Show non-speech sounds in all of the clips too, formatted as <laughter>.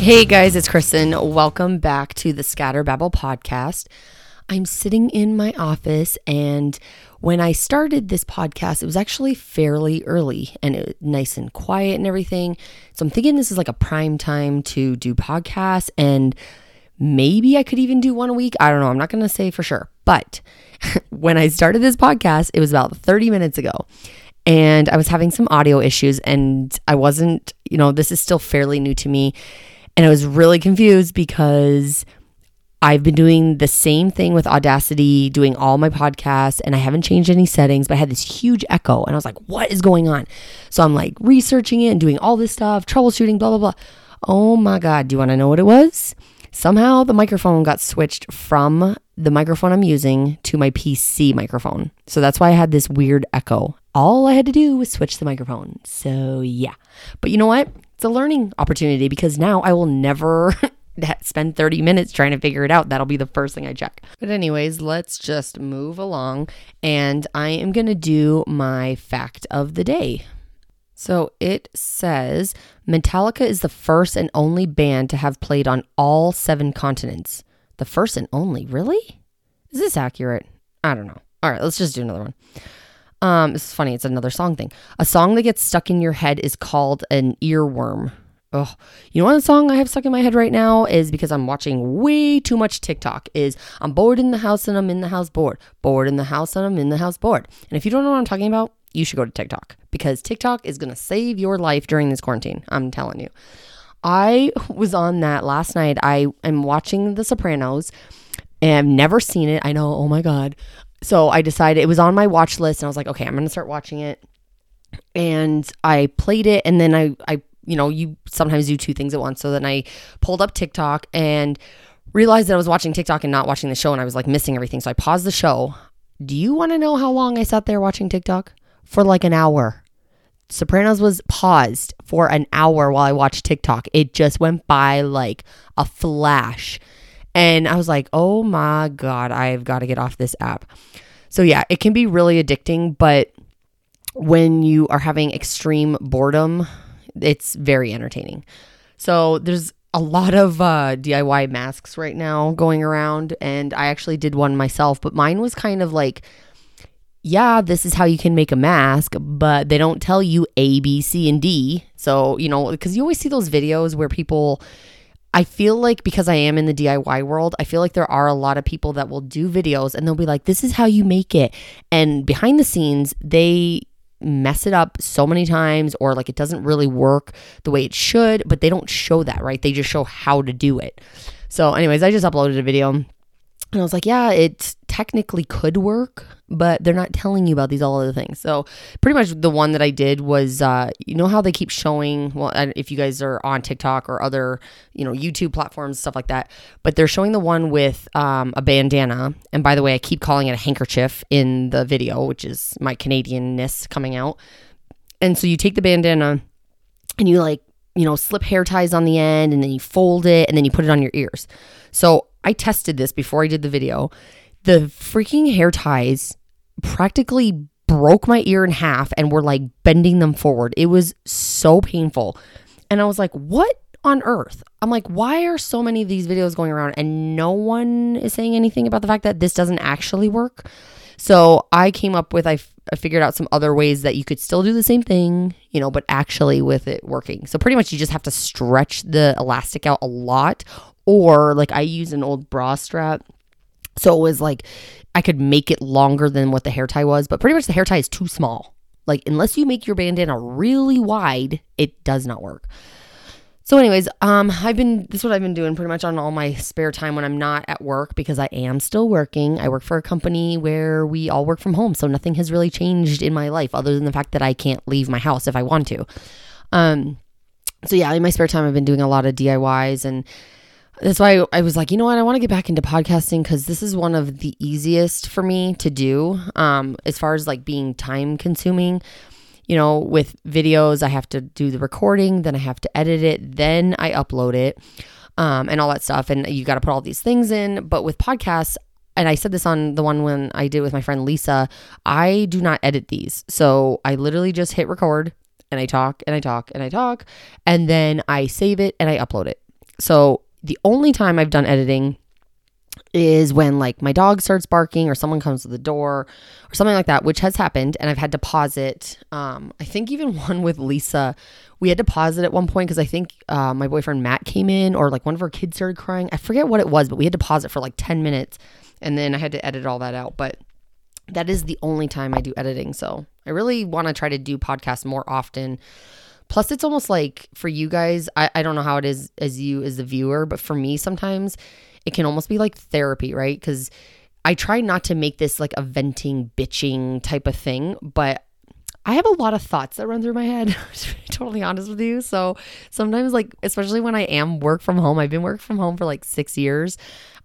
Hey guys, it's Kristen. Welcome back to the Scatter Babble podcast. I'm sitting in my office, and when I started this podcast, it was actually fairly early and it was nice and quiet and everything. So I'm thinking this is like a prime time to do podcasts, and maybe I could even do one a week. I don't know. I'm not going to say for sure. But <laughs> when I started this podcast, it was about 30 minutes ago and I was having some audio issues and I wasn't, you know, this is still fairly new to me. And I was really confused because I've been doing the same thing with Audacity, doing all my podcasts, and I haven't changed any settings, but I had this huge echo. And I was like, what is going on? So I'm like researching it and doing all this stuff, troubleshooting, blah, blah, blah. Oh my God. Do you want to know what it was? Somehow the microphone got switched from the microphone I'm using to my PC microphone. So that's why I had this weird echo. All I had to do was switch the microphone. So yeah. But you know what? It's a learning opportunity because now I will never <laughs> spend 30 minutes trying to figure it out. That'll be the first thing I check. But, anyways, let's just move along. And I am going to do my fact of the day. So it says Metallica is the first and only band to have played on all seven continents. The first and only, really? Is this accurate? I don't know. All right, let's just do another one. Um, this is funny. It's another song thing. A song that gets stuck in your head is called an earworm. Oh, you know what song I have stuck in my head right now is because I'm watching way too much TikTok. Is I'm bored in the house and I'm in the house bored. Bored in the house and I'm in the house bored. And if you don't know what I'm talking about, you should go to TikTok because TikTok is gonna save your life during this quarantine. I'm telling you. I <laughs> was on that last night. I am watching The Sopranos and I've never seen it. I know, oh my God. So I decided it was on my watch list and I was like, okay, I'm going to start watching it. And I played it and then I, I, you know, you sometimes do two things at once. So then I pulled up TikTok and realized that I was watching TikTok and not watching the show and I was like missing everything. So I paused the show. Do you want to know how long I sat there watching TikTok? For like an hour. Sopranos was paused for an hour while I watched TikTok. It just went by like a flash. And I was like, oh my God, I've got to get off this app. So, yeah, it can be really addicting, but when you are having extreme boredom, it's very entertaining. So, there's a lot of uh, DIY masks right now going around, and I actually did one myself, but mine was kind of like, yeah, this is how you can make a mask, but they don't tell you A, B, C, and D. So, you know, because you always see those videos where people, I feel like because I am in the DIY world, I feel like there are a lot of people that will do videos and they'll be like, this is how you make it. And behind the scenes, they mess it up so many times or like it doesn't really work the way it should, but they don't show that, right? They just show how to do it. So, anyways, I just uploaded a video and I was like, yeah, it technically could work, but they're not telling you about these all other things. So pretty much the one that I did was, uh, you know how they keep showing, well, if you guys are on TikTok or other, you know, YouTube platforms, stuff like that, but they're showing the one with um, a bandana. And by the way, I keep calling it a handkerchief in the video, which is my Canadianness coming out. And so you take the bandana and you like, you know, slip hair ties on the end and then you fold it and then you put it on your ears. So I tested this before I did the video. The freaking hair ties practically broke my ear in half and were like bending them forward. It was so painful. And I was like, what on earth? I'm like, why are so many of these videos going around and no one is saying anything about the fact that this doesn't actually work? So I came up with, I, f- I figured out some other ways that you could still do the same thing, you know, but actually with it working. So pretty much you just have to stretch the elastic out a lot, or like I use an old bra strap. So it was like I could make it longer than what the hair tie was, but pretty much the hair tie is too small. Like unless you make your bandana really wide, it does not work. So, anyways, um, I've been this is what I've been doing pretty much on all my spare time when I'm not at work because I am still working. I work for a company where we all work from home, so nothing has really changed in my life other than the fact that I can't leave my house if I want to. Um, so yeah, in my spare time, I've been doing a lot of DIYs and that's why I was like, you know what, I want to get back into podcasting because this is one of the easiest for me to do. Um, as far as like being time consuming, you know, with videos, I have to do the recording, then I have to edit it, then I upload it, um, and all that stuff. And you got to put all these things in. But with podcasts, and I said this on the one when I did with my friend Lisa, I do not edit these. So I literally just hit record and I talk and I talk and I talk, and then I save it and I upload it. So the only time I've done editing is when like my dog starts barking or someone comes to the door or something like that, which has happened. And I've had to pause it. Um, I think even <laughs> one with Lisa, we had to pause it at one point because I think uh, my boyfriend Matt came in or like one of our kids started crying. I forget what it was, but we had to pause it for like 10 minutes and then I had to edit all that out. But that is the only time I do editing. So I really want to try to do podcasts more often. Plus, it's almost like for you guys, I, I don't know how it is as you as the viewer, but for me, sometimes it can almost be like therapy, right? Because I try not to make this like a venting, bitching type of thing, but I have a lot of thoughts that run through my head, <laughs> to be totally honest with you. So sometimes, like, especially when I am work from home, I've been working from home for like six years.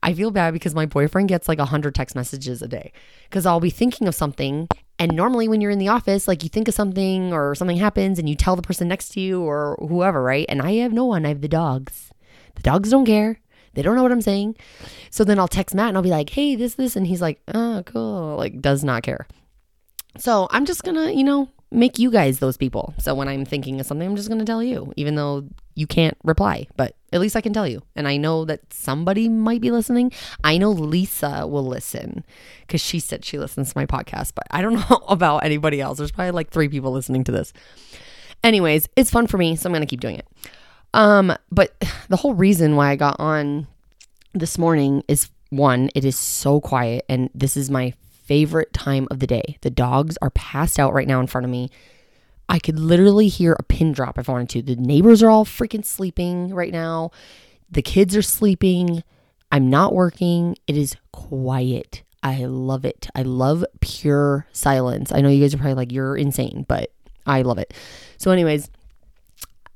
I feel bad because my boyfriend gets like 100 text messages a day because I'll be thinking of something. And normally, when you're in the office, like you think of something or something happens and you tell the person next to you or whoever, right? And I have no one, I have the dogs. The dogs don't care. They don't know what I'm saying. So then I'll text Matt and I'll be like, hey, this, this. And he's like, oh, cool. Like, does not care. So I'm just gonna, you know, make you guys those people. So when I'm thinking of something, I'm just gonna tell you, even though you can't reply, but at least I can tell you. And I know that somebody might be listening. I know Lisa will listen because she said she listens to my podcast, but I don't <laughs> know about anybody else. There's probably like three people listening to this. Anyways, it's fun for me, so I'm gonna keep doing it. Um, but <sighs> the whole reason why I got on this morning is one, it is so quiet, and this is my favorite time of the day. The dogs are passed out right now in front of me. I could literally hear a pin drop if I wanted to. The neighbors are all freaking sleeping right now. The kids are sleeping. I'm not working. It is quiet. I love it. I love pure silence. I know you guys are probably like, you're insane, but I love it. So, anyways,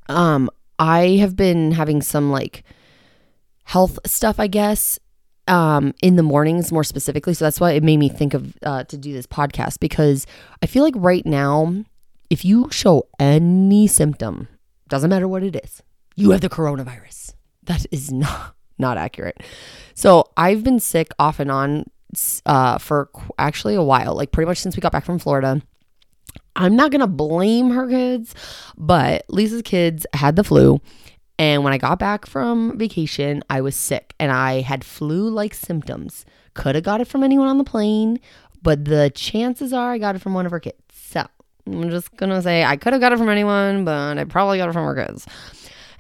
um, I have been having some like health stuff, I guess, um, in the mornings more specifically. So that's why it made me think of uh, to do this podcast because I feel like right now, if you show any symptom, doesn't matter what it is, you have the coronavirus. That is not not accurate. So I've been sick off and on uh, for actually a while, like pretty much since we got back from Florida. I'm not gonna blame her kids, but Lisa's kids had the flu and when I got back from vacation, I was sick and I had flu like symptoms. Could have got it from anyone on the plane, but the chances are I got it from one of her kids. So I'm just going to say I could have got it from anyone, but I probably got it from her kids.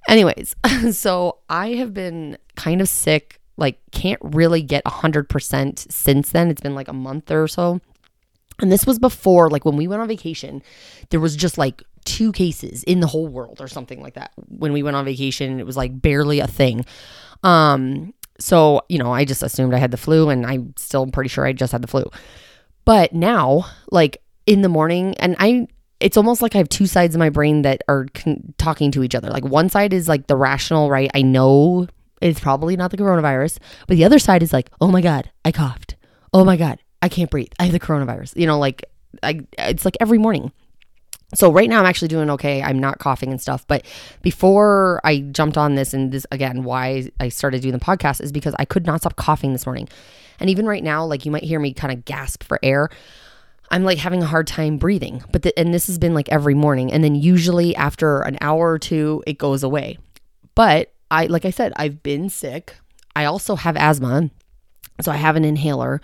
Anyways, <laughs> so I have been kind of sick, like, can't really get 100% since then. It's been like a month or so. And this was before, like, when we went on vacation, there was just like two cases in the whole world or something like that. When we went on vacation, it was like barely a thing. Um, so, you know, I just assumed I had the flu and I'm still pretty sure I just had the flu. But now, like in the morning, and I, it's almost like I have two sides of my brain that are con- talking to each other. Like one side is like the rational, right? I know it's probably not the coronavirus, but the other side is like, oh my God, I coughed. Oh my God, I can't breathe. I have the coronavirus. You know, like I, it's like every morning. So right now I'm actually doing okay. I'm not coughing and stuff. But before I jumped on this, and this again, why I started doing the podcast is because I could not stop coughing this morning. And even right now, like you might hear me kind of gasp for air. I'm like having a hard time breathing. But the, and this has been like every morning. And then usually after an hour or two, it goes away. But I like I said, I've been sick. I also have asthma. So I have an inhaler.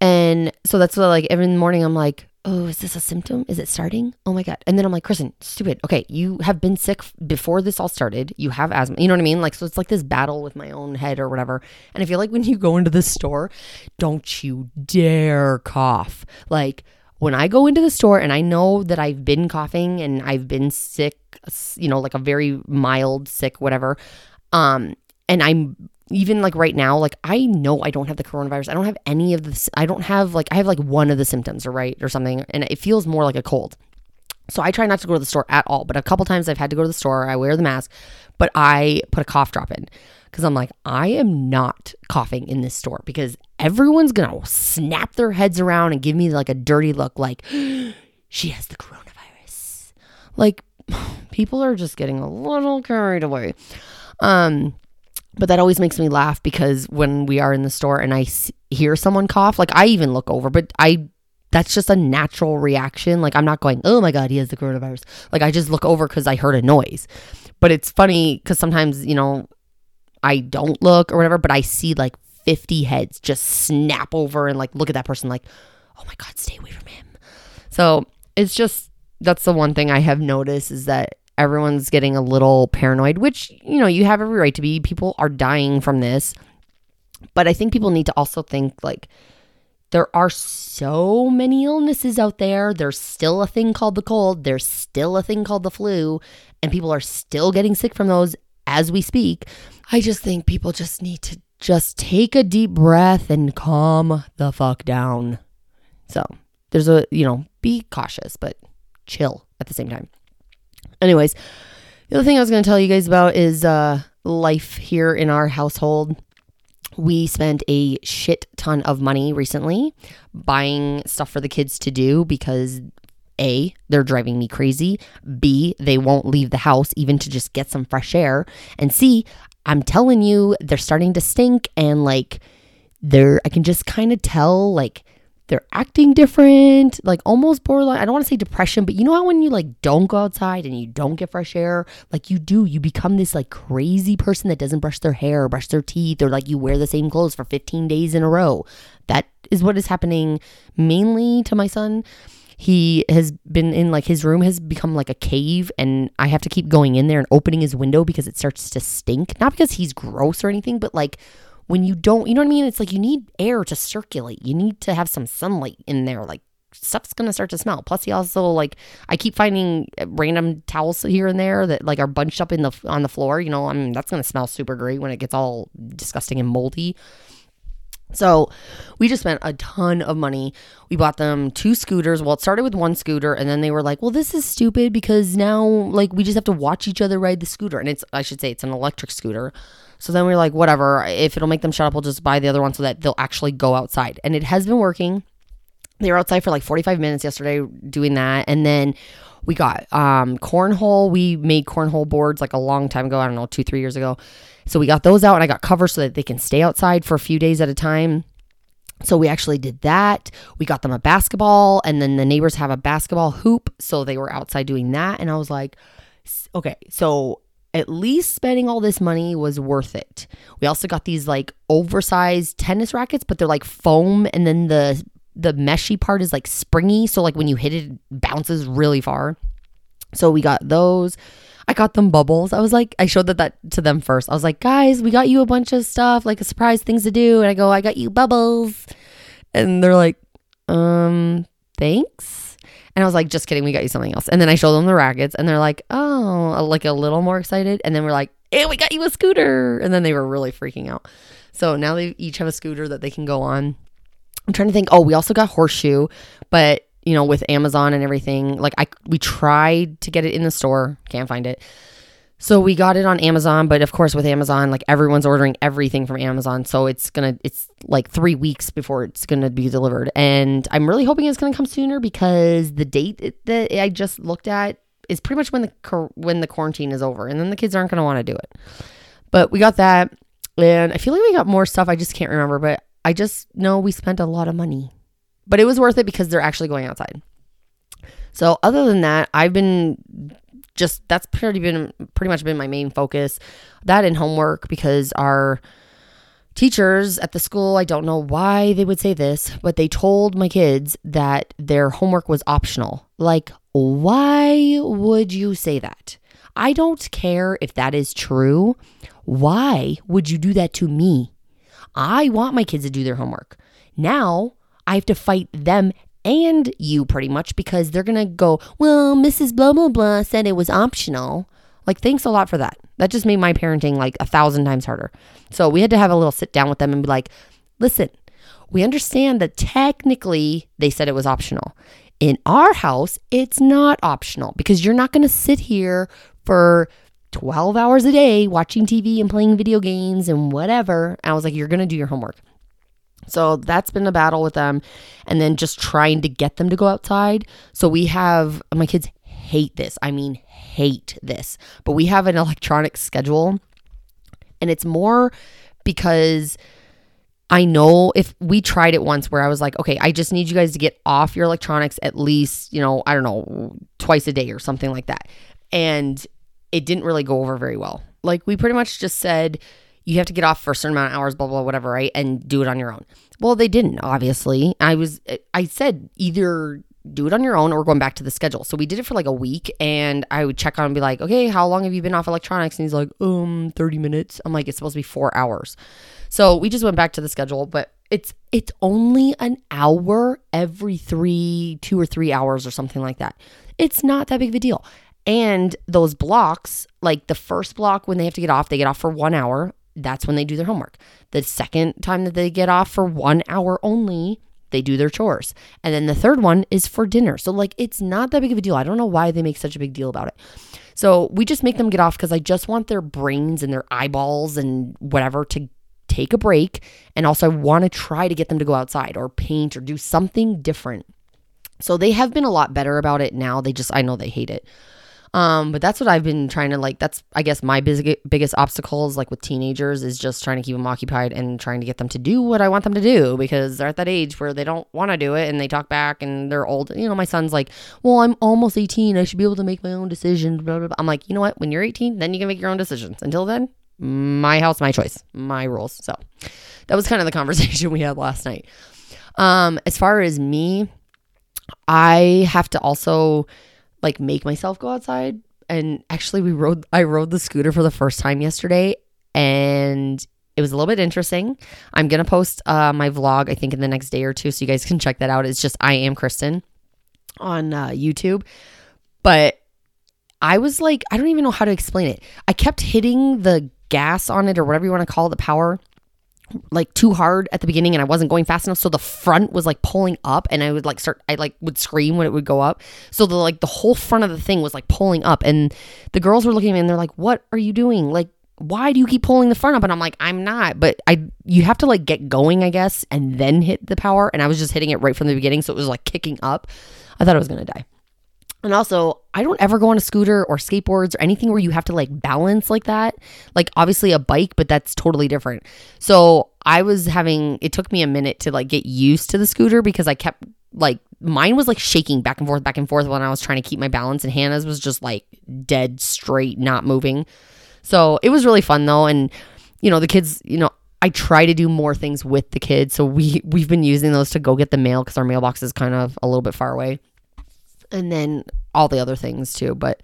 And so that's what like every morning I'm like, oh, is this a symptom? Is it starting? Oh my God. And then I'm like, Kristen, stupid. Okay, you have been sick before this all started. You have asthma. You know what I mean? Like, so it's like this battle with my own head or whatever. And I feel like when you go into the store, don't you dare cough. Like, when I go into the store and I know that I've been coughing and I've been sick, you know, like a very mild sick, whatever, um, and I'm even like right now, like I know I don't have the coronavirus. I don't have any of this. I don't have like, I have like one of the symptoms or right or something. And it feels more like a cold. So I try not to go to the store at all. But a couple times I've had to go to the store. I wear the mask, but I put a cough drop in because I'm like, I am not coughing in this store because everyone's going to snap their heads around and give me like a dirty look like <gasps> she has the coronavirus. Like <sighs> people are just getting a little carried away. Um, but that always makes me laugh because when we are in the store and I hear someone cough, like I even look over, but I that's just a natural reaction. Like I'm not going, "Oh my god, he has the coronavirus." Like I just look over cuz I heard a noise. But it's funny cuz sometimes, you know, I don't look or whatever, but I see like 50 heads just snap over and like look at that person like, oh my God, stay away from him. So it's just, that's the one thing I have noticed is that everyone's getting a little paranoid, which, you know, you have every right to be. People are dying from this. But I think people need to also think like, there are so many illnesses out there. There's still a thing called the cold. There's still a thing called the flu. And people are still getting sick from those as we speak. I just think people just need to just take a deep breath and calm the fuck down. So there's a, you know, be cautious, but chill at the same time. Anyways, the other thing I was going to tell you guys about is uh, life here in our household. We spent a shit ton of money recently buying stuff for the kids to do because A, they're driving me crazy. B, they won't leave the house even to just get some fresh air. And C, I'm telling you, they're starting to stink and like they're, I can just kind of tell like they're acting different, like almost borderline. I don't want to say depression, but you know how when you like don't go outside and you don't get fresh air, like you do, you become this like crazy person that doesn't brush their hair or brush their teeth, or like you wear the same clothes for 15 days in a row. That is what is happening mainly to my son. He has been in like his room has become like a cave, and I have to keep going in there and opening his window because it starts to stink. Not because he's gross or anything, but like when you don't, you know what I mean? It's like you need air to circulate. You need to have some sunlight in there. Like stuff's gonna start to smell. Plus, he also like I keep finding uh, random towels here and there that like are bunched up in the on the floor. You know, I mean that's gonna smell super great when it gets all disgusting and moldy. So we just spent a ton of money. We bought them two scooters. Well, it started with one scooter, and then they were like, "Well, this is stupid because now like we just have to watch each other ride the scooter." And it's I should say it's an electric scooter. So then we are like, whatever. If it'll make them shut up, we'll just buy the other one so that they'll actually go outside. And it has been working. They were outside for like 45 minutes yesterday doing that. And then we got um, cornhole. We made cornhole boards like a long time ago. I don't know, two, three years ago. So we got those out and I got covers so that they can stay outside for a few days at a time. So we actually did that. We got them a basketball and then the neighbors have a basketball hoop. So they were outside doing that. And I was like, okay, so at least spending all this money was worth it. We also got these like oversized tennis rackets, but they're like foam and then the the meshy part is like springy, so like when you hit it, it bounces really far. So we got those. I got them bubbles. I was like, I showed that, that to them first. I was like, guys, we got you a bunch of stuff, like a surprise things to do. And I go, I got you bubbles. And they're like, um, thanks. And I was like, just kidding, we got you something else. And then I showed them the rackets and they're like, oh, uh, like a little more excited. And then we're like, hey, we got you a scooter. And then they were really freaking out. So now they each have a scooter that they can go on. I'm trying to think. Oh, we also got horseshoe, but you know, with Amazon and everything, like I we tried to get it in the store, can't find it. So we got it on Amazon, but of course with Amazon, like everyone's ordering everything from Amazon, so it's gonna it's like three weeks before it's gonna be delivered, and I'm really hoping it's gonna come sooner because the date that I just looked at is pretty much when the when the quarantine is over, and then the kids aren't gonna want to do it. But we got that, and I feel like we got more stuff. I just can't remember, but I just know we spent a lot of money, but it was worth it because they're actually going outside. So other than that, I've been just that's pretty been pretty much been my main focus. That and homework because our teachers at the school, I don't know why they would say this, but they told my kids that their homework was optional. Like, why would you say that? I don't care if that is true. Why would you do that to me? I want my kids to do their homework. Now I have to fight them and you pretty much because they're going to go, well, Mrs. Blah, blah, blah said it was optional. Like, thanks a lot for that. That just made my parenting like a thousand times harder. So we had to have a little sit down with them and be like, listen, we understand that technically they said it was optional. In our house, it's not optional because you're not going to sit here for 12 hours a day watching TV and playing video games and whatever. And I was like, you're going to do your homework. So that's been a battle with them. And then just trying to get them to go outside. So we have, my kids hate this. I mean, hate this. But we have an electronic schedule. And it's more because I know if we tried it once where I was like, okay, I just need you guys to get off your electronics at least, you know, I don't know, twice a day or something like that. And it didn't really go over very well. Like we pretty much just said, you have to get off for a certain amount of hours, blah, blah, whatever, right? And do it on your own. Well, they didn't, obviously. I was, I said either do it on your own or going back to the schedule. So we did it for like a week and I would check on and be like, okay, how long have you been off electronics? And he's like, um, 30 minutes. I'm like, it's supposed to be four hours. So we just went back to the schedule, but it's it's only an hour every three, two or three hours or something like that. It's not that big of a deal. And those blocks, like the first block when they have to get off, they get off for one hour. That's when they do their homework. The second time that they get off for one hour only, they do their chores. And then the third one is for dinner. So, like, it's not that big of a deal. I don't know why they make such a big deal about it. So, we just make them get off because I just want their brains and their eyeballs and whatever to take a break. And also, I want to try to get them to go outside or paint or do something different. So, they have been a lot better about it now. They just, I know they hate it. Um, but that's what I've been trying to like. That's I guess my big, biggest obstacles like with teenagers is just trying to keep them occupied and trying to get them to do what I want them to do because they're at that age where they don't want to do it and they talk back and they're old. You know, my son's like, "Well, I'm almost 18. I should be able to make my own decisions." Blah, blah, blah. I'm like, you know what? When you're 18, then you can make your own decisions. Until then, my house, my choice, my rules. So that was kind of the <laughs> conversation we had last night. Um, as far as me, I have to also like make myself go outside. And actually, we rode, I rode the scooter for the first time yesterday and it was a little bit interesting. I'm going to post uh, my vlog, I think, in the next day or two. So you guys can check that out. It's just I am Kristen on uh, YouTube. But I was like, I don't even know how to explain it. I kept hitting the gas on it or whatever you want to call it, the power like too hard at the beginning and I wasn't going fast enough. So the front was like pulling up and I would like start I like would scream when it would go up. So the like the whole front of the thing was like pulling up and the girls were looking at me and they're like what are you doing? Like why do you keep pulling the front up? And I'm like I'm not. But I you have to like get going I guess and then hit the power. And I was just hitting it right from the beginning. So it was like kicking up. I thought I was going to die and also, I don't ever go on a scooter or skateboards or anything where you have to like balance like that. Like obviously a bike, but that's totally different. So I was having it took me a minute to like get used to the scooter because I kept like mine was like shaking back and forth, back and forth when I was trying to keep my balance, and Hannah's was just like dead straight, not moving. So it was really fun though, and you know the kids, you know. I try to do more things with the kids. So we we've been using those to go get the mail because our mailbox is kind of a little bit far away and then all the other things too. But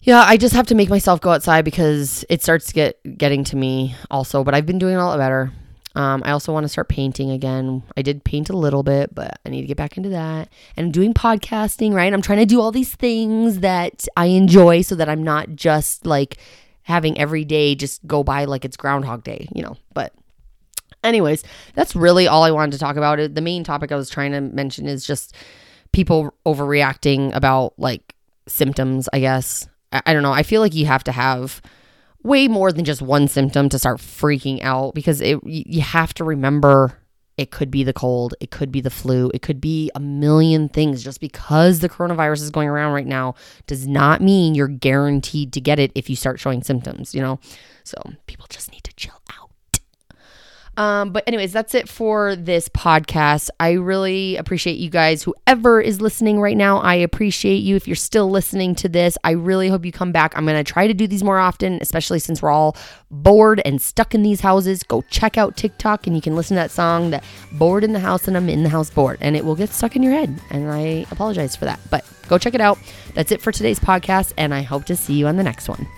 yeah, I just have to make myself go outside because it starts to get getting to me also. But I've been doing a lot better. Um, I also want to start painting again. I did paint a little bit, but I need to get back into that. And I'm doing podcasting, right? I'm trying to do all these things that I enjoy so that I'm not just like having every day just go by like it's Groundhog Day, you know. But anyways, that's really all I wanted to talk about. The main topic I was trying to mention is just people overreacting about like symptoms, I guess. I, I don't know. I feel like you have to have way more than just one symptom to start freaking out because it you have to remember it could be the cold, it could be the flu, it could be a million things. Just because the coronavirus is going around right now does not mean you're guaranteed to get it if you start showing symptoms, you know? So people just need to chill out. Um, but, anyways, that's it for this podcast. I really appreciate you guys. Whoever is listening right now, I appreciate you. If you're still listening to this, I really hope you come back. I'm going to try to do these more often, especially since we're all bored and stuck in these houses. Go check out TikTok and you can listen to that song, that Bored in the House and I'm in the House Bored, and it will get stuck in your head. And I apologize for that. But go check it out. That's it for today's podcast, and I hope to see you on the next one.